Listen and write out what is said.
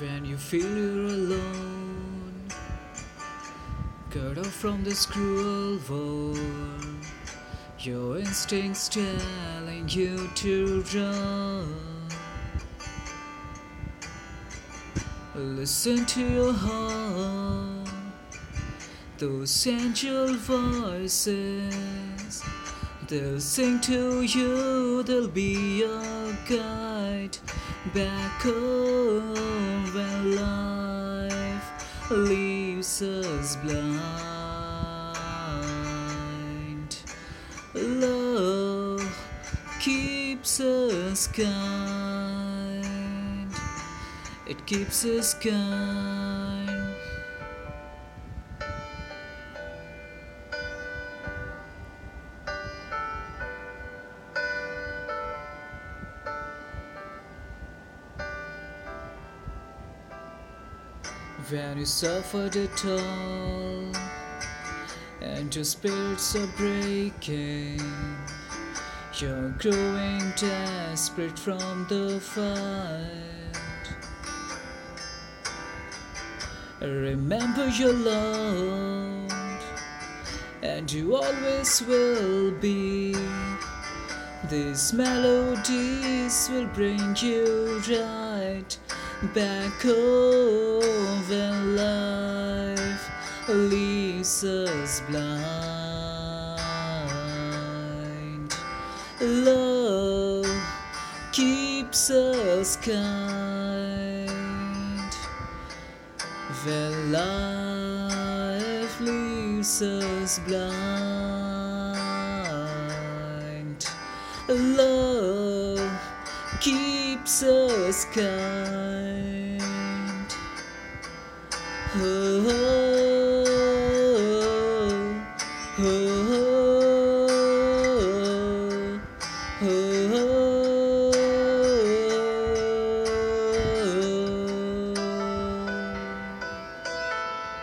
When you feel you're alone, cut off from this cruel world. Your instincts telling you to run. Listen to your heart, those angel voices. They'll sing to you, they'll be your guide back home when life leaves us blind. Love keeps us kind, it keeps us kind. When you suffered it all and your spirits are breaking, you're growing desperate from the fight. Remember you're loved, and you always will be. These melodies will bring you right back when life leaves us blind. Love keeps us kind when life leaves us blind. Love us kind. Oh,